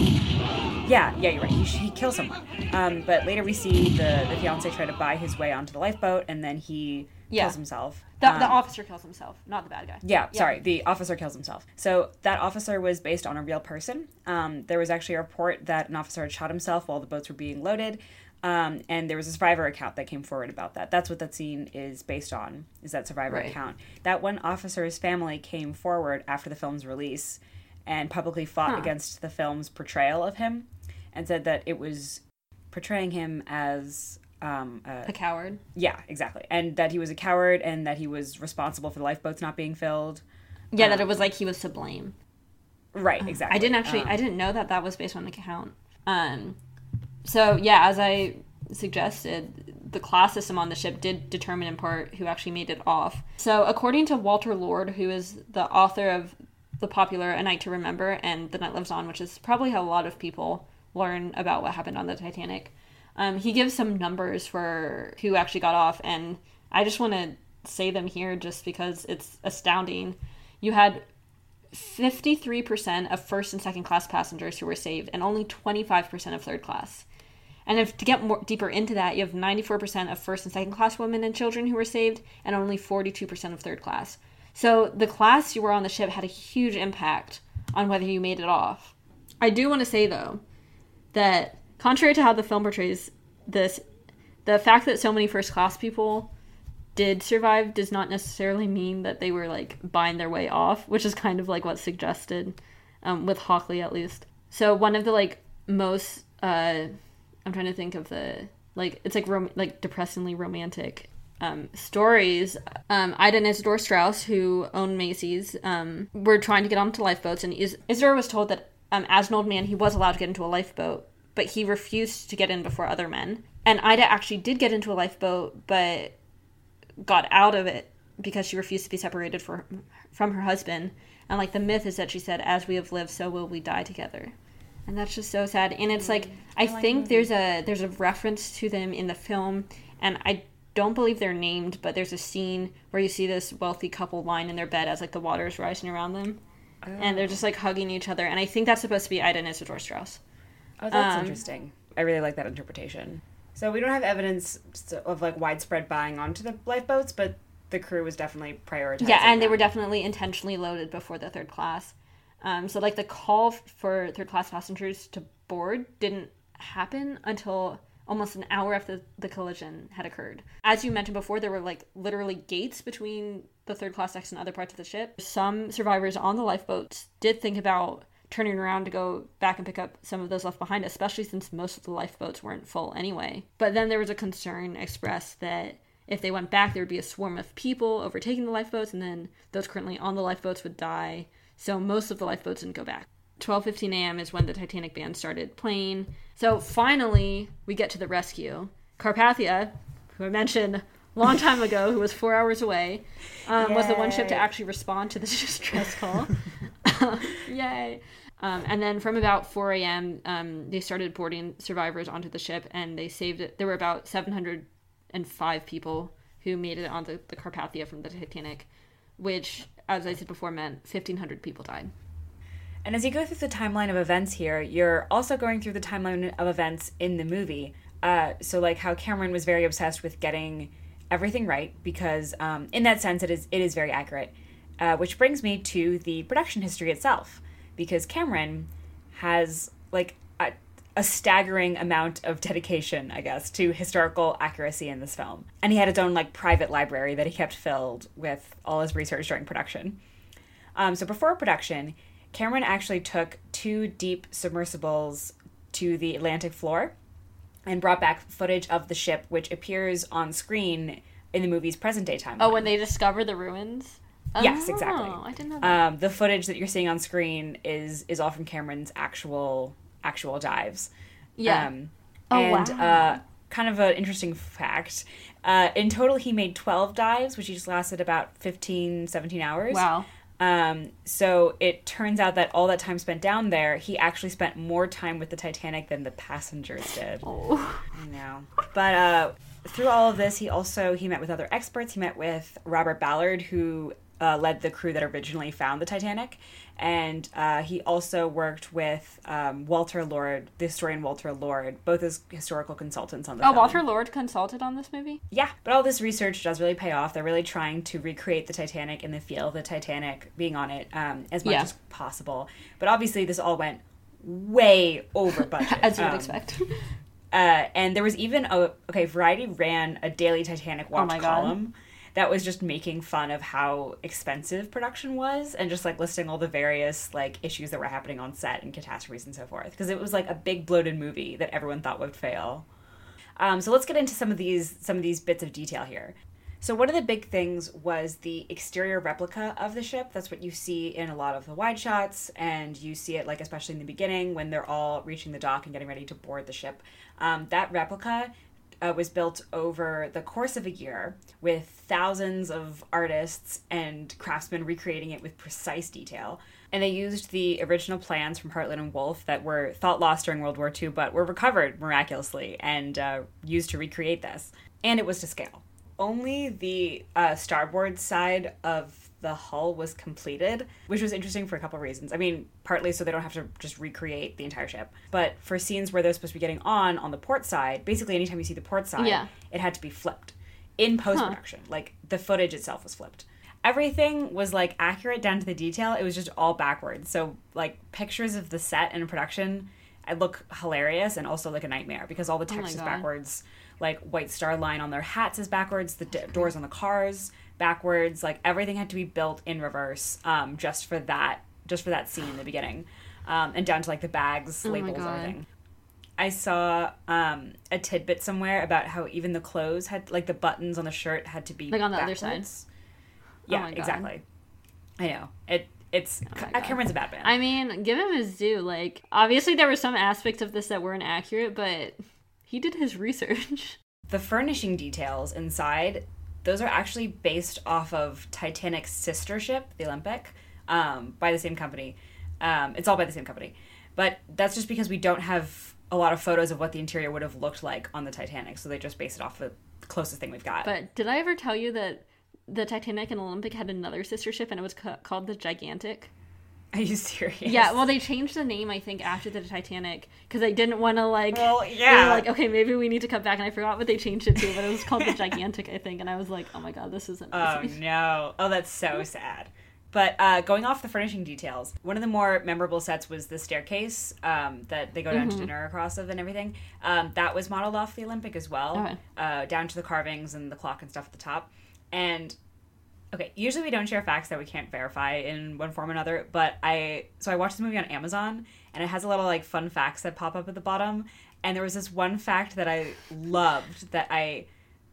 Yeah, yeah, you're right. He, sh- he kills someone. Um but later we see the the fiance try to buy his way onto the lifeboat and then he Yeah. kills himself. The, the Um, officer kills himself, not the bad guy. Yeah, sorry. The officer kills himself. So that officer was based on a real person. Um, there was actually a report that an officer had shot himself while the boats were being loaded. Um, and there was a survivor account that came forward about that. That's what that scene is based on, is that survivor Right. account. That one officer's family came forward after the film's release and publicly fought Huh. against the film's portrayal of him and said that it was portraying him as um, A coward. Yeah, exactly. And that he was a coward and that he was responsible for the lifeboats not being filled. Yeah, that Um, it was like he was to blame. Right, exactly. I didn't actually. Um, I didn't know that that was based on the account. Um, so yeah, as I suggested, the class system on the ship did determine in part who actually made it off. So according to Walter Lord, who is the author of the popular A Night to Remember and The Night Lives On, which is probably how a lot of people learn about what happened on the Titanic. Um, he gives some numbers for who actually got off, and I just want to say them here just because it's astounding. You had 53% of first and second class passengers who were saved, and only 25% of third class. And if to get more deeper into that, you have 94% of first and second class women and children who were saved, and only 42% of third class. So the class you were on the ship had a huge impact on whether you made it off. I do want to say though that contrary to how the film portrays this, the fact that so many first class people did survive does not necessarily mean that they were like buying their way off, which is kind of like what's suggested um, with Hockley at least. So one of the like most uh, I'm trying to think of the like it's like rom- like depressingly romantic um, stories. Um, Ida and Isidor Straus, who owned Macy's, um, were trying to get onto lifeboats, and Is- Isidor was told that um, as an old man, he was allowed to get into a lifeboat, but he refused to get in before other men. And Ida actually did get into a lifeboat, but got out of it because she refused to be separated for, from her husband. And like the myth is that she said, "As we have lived, so will we die together." And that's just so sad. And it's like I think there's a there's a reference to them in the film, and I don't believe they're named, but there's a scene where you see this wealthy couple lying in their bed as like the water is rising around them, and they're just like hugging each other. And I think that's supposed to be Ida and Isidor Straus. Oh, that's Um, interesting. I really like that interpretation. So we don't have evidence of like widespread buying onto the lifeboats, but the crew was definitely prioritized. Yeah, and they them. were definitely intentionally loaded before the third class. Um, so like the call for third class passengers to board didn't happen until almost an hour after the collision had occurred. As you mentioned before, there were like literally gates between the third class decks and other parts of the ship. Some survivors on the lifeboats did think about turning around to go back and pick up some of those left behind, especially since most of the lifeboats weren't full anyway. But then there was a concern expressed that if they went back, there would be a swarm of people overtaking the lifeboats, and then those currently on the lifeboats would die. So most of the lifeboats didn't go back. 12:15 a.m. is when the Titanic band started playing. So finally, we get to the rescue. Carpathia, who I mentioned a long time ago, who was four hours away, um, was the one ship to actually respond to the (laughs) distress call. (laughs) Yay! Um, and then from about 4 a.m., um, they started boarding survivors onto the ship, and they saved it. There were about 705 people who made it onto the Carpathia from the Titanic, which, as I said before, meant 1,500 people died. And as you go through the timeline of events here, you're also going through the timeline of events in the movie. Uh, so, like how Cameron was very obsessed with getting everything right, because um, in that sense, it is it is very accurate. Uh, which brings me to the production history itself, because Cameron has like a, staggering amount of dedication, I guess, to historical accuracy in this film, and he had his own like private library that he kept filled with all his research during production. Um, so before production, Cameron actually took two deep submersibles to the Atlantic floor and brought back footage of the ship, which appears on screen in the movie's present day time. Oh, when they discover the ruins? Yes, Oh, exactly. I didn't know that. Um, the footage that you're seeing on screen is is all from Cameron's actual actual dives. Yeah. Um, Oh, and wow. uh, kind of an interesting fact. Uh, in total, he made 12 dives, which each lasted about 15, 17 hours. Wow. Um, so it turns out that all that time spent down there, he actually spent more time with the Titanic than the passengers did. Oh. I know. But uh, through all of this, he also he met with other experts. He met with Robert Ballard, who uh, led the crew that originally found the Titanic, and uh, he also worked with um, Walter Lord, the historian Walter Lord, both as historical consultants on the Oh, film. Walter Lord consulted on this movie? Yeah, but all this research does really pay off. They're really trying to recreate the Titanic and the feel of the Titanic being on it um, as much Yeah. as possible. But obviously, this all went way over (laughs) budget, As you would Um, expect. (laughs) Uh, and there was even a okay. Variety ran a daily Titanic watch Oh my God. That was just making fun of how expensive production was, and just like listing all the various like issues that were happening on set and catastrophes and so forth. Because it was like a big bloated movie that everyone thought would fail. Um, so let's get into some of these some of these bits of detail here. So one of the big things was the exterior replica of the ship. That's what you see in a lot of the wide shots, and you see it like especially in the beginning when they're all reaching the dock and getting ready to board the ship. Um, that replica uh, was built over the course of a year with thousands of artists and craftsmen recreating it with precise detail. And they used the original plans from Harland and Wolff that were thought lost during World War II, but were recovered miraculously and uh, used to recreate this. And it was to scale. Only the uh, starboard side of the hull was completed, which was interesting for a couple reasons. I mean, partly so they don't have to just recreate the entire ship, but for scenes where they're supposed to be getting on on the port side, basically anytime you see the port side, Yeah. it had to be flipped in post production. Like the footage itself was flipped. Everything was like accurate down to the detail. It was just all backwards. So like pictures of the set and production, I look hilarious and also like a nightmare because all the Oh text is God. backwards. Like White Star Line on their hats is backwards. The d- doors on the cars backwards. Like everything had to be built in reverse, um, just for that, just for that scene in the beginning, um, and down to like the bags, Oh labels, everything. I saw um, a tidbit somewhere about how even the clothes had like the buttons on the shirt had to be Like on the other side? backwards. Oh Yeah, exactly. I know it. It's God. Cameron's a bad man. I mean, give him his due. Like, obviously, there were some aspects of this that weren't accurate, but he did his research. (laughs) the furnishing details inside those are actually based off of titanic's sister ship the olympic um, by the same company. Um, it's all by the same company. But that's just because we don't have a lot of photos of what the interior would have looked like on the titanic so they just base it off the closest thing we've got. But did I ever tell you that the Titanic and Olympic had another sister ship, and it was ca- called the Gigantic? Are you serious Yeah, well, they changed the name, I think, after the Titanic because they didn't want to like. Well, they were yeah. like okay, maybe we need to cut back, and I forgot what they changed it to, but it was called the (laughs) Gigantic, I think, and I was like, oh my god, this is Oh amazing. (laughs) no! Oh, that's so sad. But uh, going off the furnishing details, one of the more memorable sets was the staircase um, that they go down to Mhm. dinner across of and everything. Um, that was modeled off the Olympic as well, Okay. uh, down to the carvings and the clock and stuff at the top. And okay, usually we don't share facts that we can't verify in one form or another. But I so I watched the movie on Amazon, and it has a little like fun facts that pop up at the bottom. And there was this one fact that I loved that I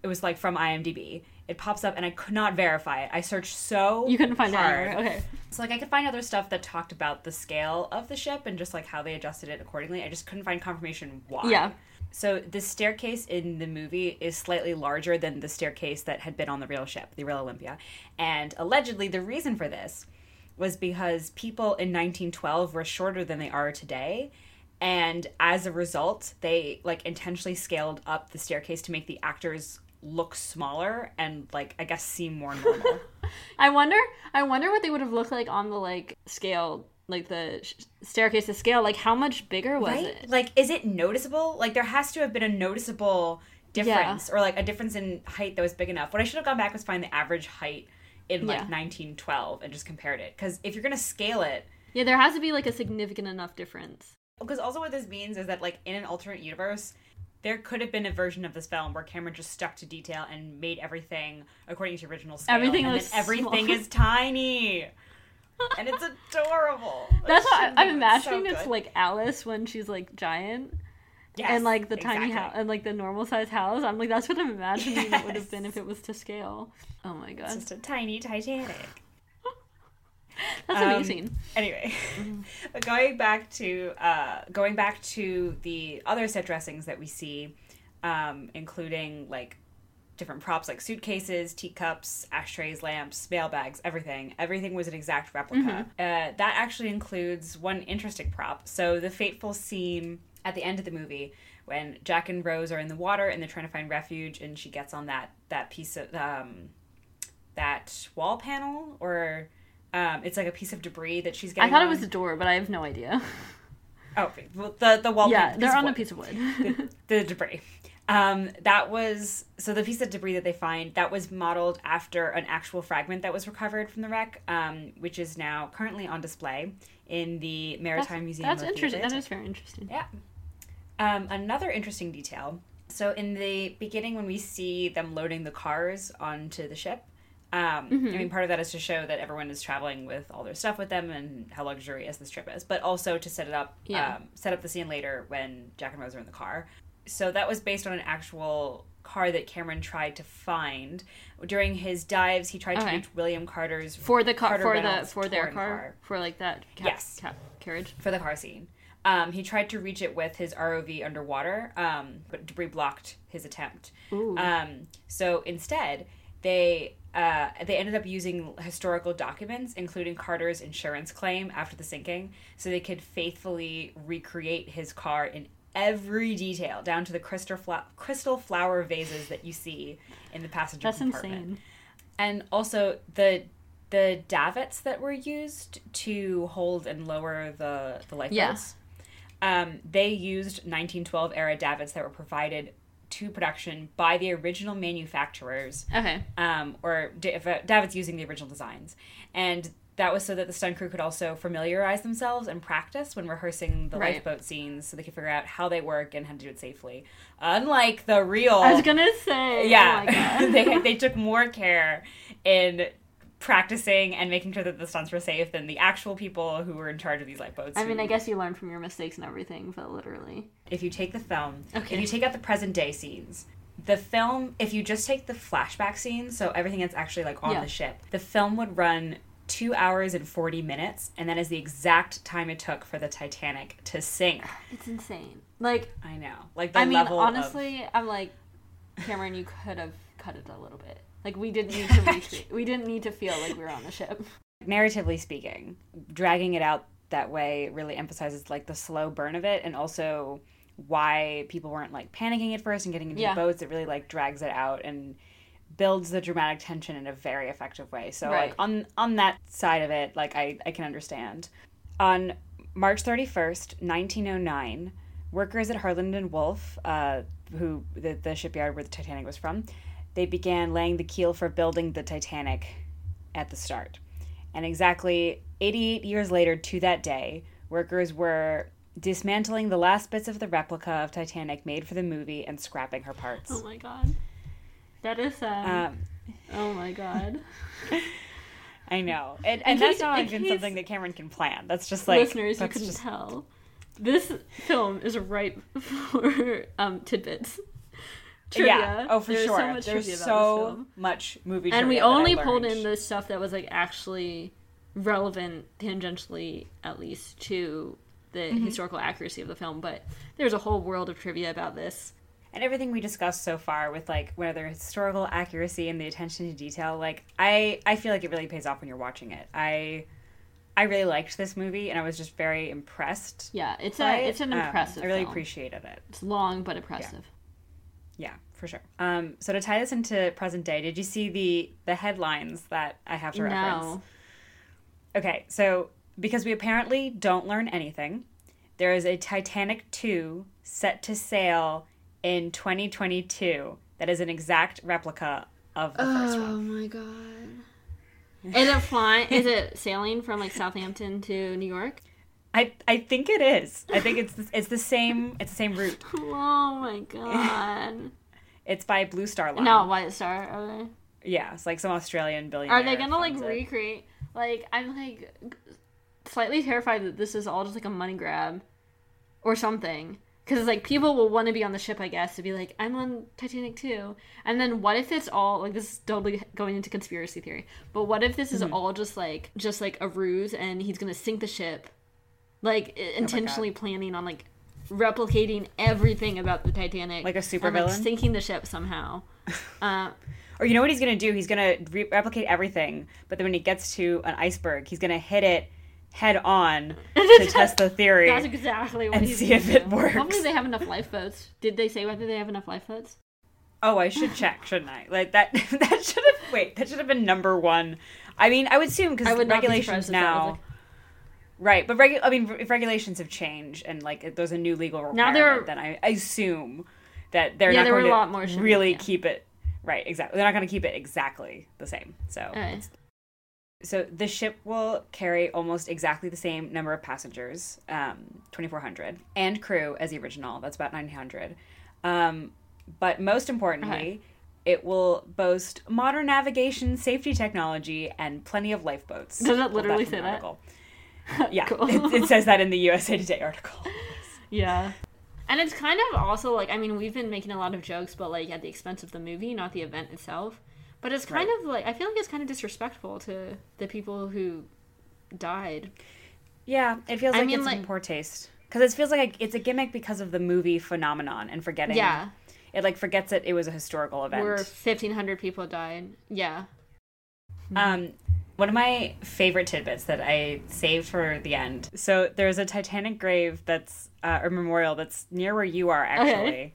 it was like from IMDb. It pops up and I could not verify it. I searched so You couldn't find it hard. anywhere, okay. So like I could find other stuff that talked about the scale of the ship and just like how they adjusted it accordingly. I just couldn't find confirmation why. Yeah. So the staircase in the movie is slightly larger than the staircase that had been on the real ship, the real Olympia. And allegedly the reason for this was because people in 1912 were shorter than they are today. And as a result, they like intentionally scaled up the staircase to make the actors look smaller and like I guess seem more normal. (laughs) I wonder, I wonder what they would have looked like on the like scale, like the staircase to scale. Like, how much bigger was right? it? Like, is it noticeable? Like, there has to have been a noticeable difference, or like a difference in height that was big enough. What I should have gone back was find the average height in like Yeah. 1912 and just compared it. Because if you're gonna scale it, Yeah, there has to be like a significant enough difference. because also what this means is that like in an alternate universe. There could have been a version of this film where Cameron just stuck to detail and made everything according to original scale. Everything and looks (laughs) everything small. is tiny, and it's adorable. That's what I'm imagining. so it's like Alice when she's like giant. Yes, and like the tiny house and like the normal size house. I'm like, that's what I'm imagining it would have been if it was to scale. Oh my god, It's just a tiny Titanic. (laughs) that's Um, amazing. Anyway, but (laughs) going back to uh, going back to the other set dressings that we see, um, including like different props like suitcases, teacups, ashtrays, lamps, mailbags, everything. Everything was an exact replica. Uh, that actually includes one interesting prop. So the fateful scene at the end of the movie when Jack and Rose are in the water and they're trying to find refuge, and she gets on that that piece of um, that wall panel or. Um, it's like a piece of debris that she's getting. I thought it was a door, but I have no idea. Oh. Well, the the wall. Yeah, they're on a piece of wood. (laughs) the, the debris. Um, that was so the piece of debris that they find that was modeled after an actual fragment that was recovered from the wreck, um, which is now currently on display in the Maritime that's, Museum. That's interesting. That Atlantic. very interesting. Yeah. Um, another interesting detail. So in the beginning, when we see them loading the cars onto the ship, um, Mhm. I mean, part of that is to show that everyone is traveling with all their stuff with them and how luxurious this trip is, but also to set it up, Yeah. um, set up the scene later when Jack and Rose are in the car. So that was based on an actual car that Cameron tried to find during his dives. He tried to reach William Carter's for the car Carter for the for their touring car, for like that ca- Yes. ca- carriage for the car scene. Um, he tried to reach it with his ROV underwater, um, but debris blocked his attempt. Um, so instead, they uh, they ended up using historical documents, including Carter's insurance claim after the sinking, so they could faithfully recreate his car in every detail, down to the crystal fla- crystal flower vases that you see in the passenger That's compartment insane. and also the the davits that were used to hold and lower the the lifeboats. Um, they used 1912 era davits that were provided to production by the original manufacturers. Okay. Um, or davits using the original designs, and that was so that the stunt crew could also familiarize themselves and practice when rehearsing the Right. lifeboat scenes, so they could figure out how they work and how to do it safely. Unlike the real, I was gonna say, oh yeah, (laughs) oh they they took more care in practicing and making sure that the stunts were safe than the actual people who were in charge of these lifeboats. I mean, I guess you learn from your mistakes and everything, but literally. if you take the film, Okay. if you take out the present day scenes, the film, if you just take the flashback scenes, so everything that's actually like on Yeah. the ship, the film would run two hours and 40 minutes, and that is the exact time it took for the Titanic to sink. It's insane. Like I know, like the I mean, level of- honestly, I'm like, Cameron, you could have cut it a little bit. Like we didn't need to (laughs) reach. we didn't need to feel like we were on the ship. narratively speaking, dragging it out that way really emphasizes like the slow burn of it and also why people weren't like panicking at first and getting into Yeah. the boats. It really like drags it out and builds the dramatic tension in a very effective way. So Right. like on on that side of it, like I, I can understand. On March 31st, 1909, workers at Harland and Wolff, uh, who the, the shipyard where the Titanic was from, they began laying the keel for building the Titanic at the start. And exactly 88 years later to that day, workers were dismantling the last bits of the replica of Titanic made for the movie and scrapping her parts. Oh my god, that is sad. Um, oh my god. (laughs) I know. And, and that's not even case- something that Cameron can plan. That's just like listeners, you couldn't just- tell. This film is ripe (laughs) for um, tidbits. Trivia. Yeah. Oh, for There's sure. So much There's so much movie trivia. and we trivia that I only pulled in the stuff that was like actually relevant tangentially at least to the Mhm. historical accuracy of the film but there's a whole world of trivia about this and everything we discussed so far with like whether historical accuracy and the attention to detail like i i feel like it really pays off when you're watching it i i really liked this movie and i was just very impressed yeah it's a it. it's an Um, impressive i really film. appreciated it it's long but impressive yeah for sure um so to tie this into present day did you see the the headlines that i have to reference No. okay so because we apparently don't learn anything there is a titanic 2 set to sail in 2022 that is an exact replica of the first oh one oh my god (laughs) is it flying is it sailing from like southampton to new york I, I think it is. I think it's the, it's the same it's the same route. (laughs) oh my god (laughs) It's by Blue Star Line. no white star are they Yeah, it's like some Australian billionaire. Are they gonna like funds it. recreate? Like I'm like slightly terrified that this is all just like a money grab or something. Because like people will want to be on the ship, I guess, to be like, I'm on Titanic too. And then what if it's all like this is totally going into conspiracy theory? But what if this is Mhm. all just like just like a ruse and he's gonna sink the ship, like i- intentionally planning on like replicating everything about the Titanic, Like a and, like, sinking the ship somehow. (laughs) uh, Or you know what he's gonna do? He's gonna re- replicate everything, but then when he gets to an iceberg, he's gonna hit it head on (laughs) to test the theory. That's exactly what and he's see if it do. works. Hopefully they have enough lifeboats. Did they say whether they have enough lifeboats? Oh, I should check, shouldn't I? Like that. (laughs) That should have. Wait, that should have been number one. I mean, I would assume because be regulations surprised if that was, now. like- Right, but regu- I mean, if regulations have changed and like there's a new legal requirement, Now there then I, I assume that they're Yeah, not going to lot more shipping, really yeah. keep it right. Exactly, they're not going to keep it exactly the same. So Okay. So the ship will carry almost exactly the same number of passengers, um, 2,400, and crew as the original. That's about 900. Um, but most importantly, it will boast modern navigation, safety technology, and plenty of lifeboats. Does it literally say that? (laughs) Yeah, it, it says that in the USA Today article. Yeah. And it's kind of also like I mean we've been making a lot of jokes, but like at the expense of the movie, not the event itself. But it's kind Right. of like I feel like it's kind of disrespectful to the people who died. Yeah, it feels I like mean, it's like- in poor taste because it feels like it's a gimmick because of the movie phenomenon and forgetting. Yeah. it like forgets that it was a historical event. Where fifteen hundred people died. Yeah. Um, one of my favorite tidbits that I saved for the end. So there's a Titanic grave that's uh, a memorial that's near where you are actually. Okay.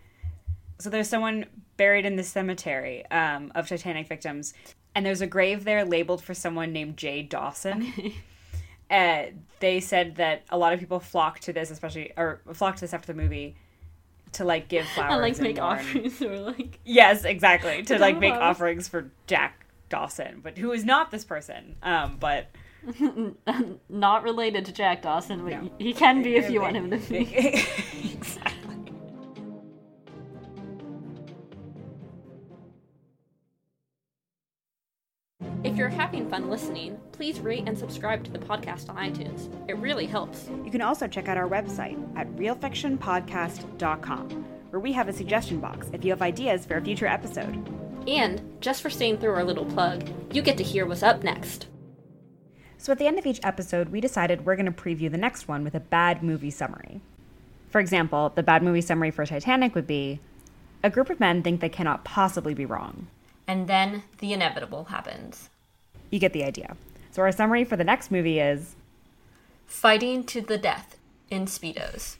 So there's someone buried in the cemetery um, of Titanic victims, and there's a grave there labeled for someone named Jay Dawson. (laughs) Uh, they said that a lot of people flocked to this, especially or flocked to this after the movie, to like give (laughs) flowers and like make mourn. offerings or like Yes, exactly. To like make offerings for Jack Dawson, but who is not this person. Um, but (laughs) not related to Jack Dawson, but he can be if you want him to be. Having fun listening, please rate and subscribe to the podcast on iTunes. It really helps. You can also check out our website at realfictionpodcast.com, where we have a suggestion box if you have ideas for a future episode. And just for staying through our little plug, you get to hear what's up next. So at the end of each episode, we decided we're going to preview the next one with a bad movie summary. For example, the bad movie summary for Titanic would be A group of men think they cannot possibly be wrong. And then the inevitable happens. You get the idea. So our summary for the next movie is Fighting to the death in Speedos.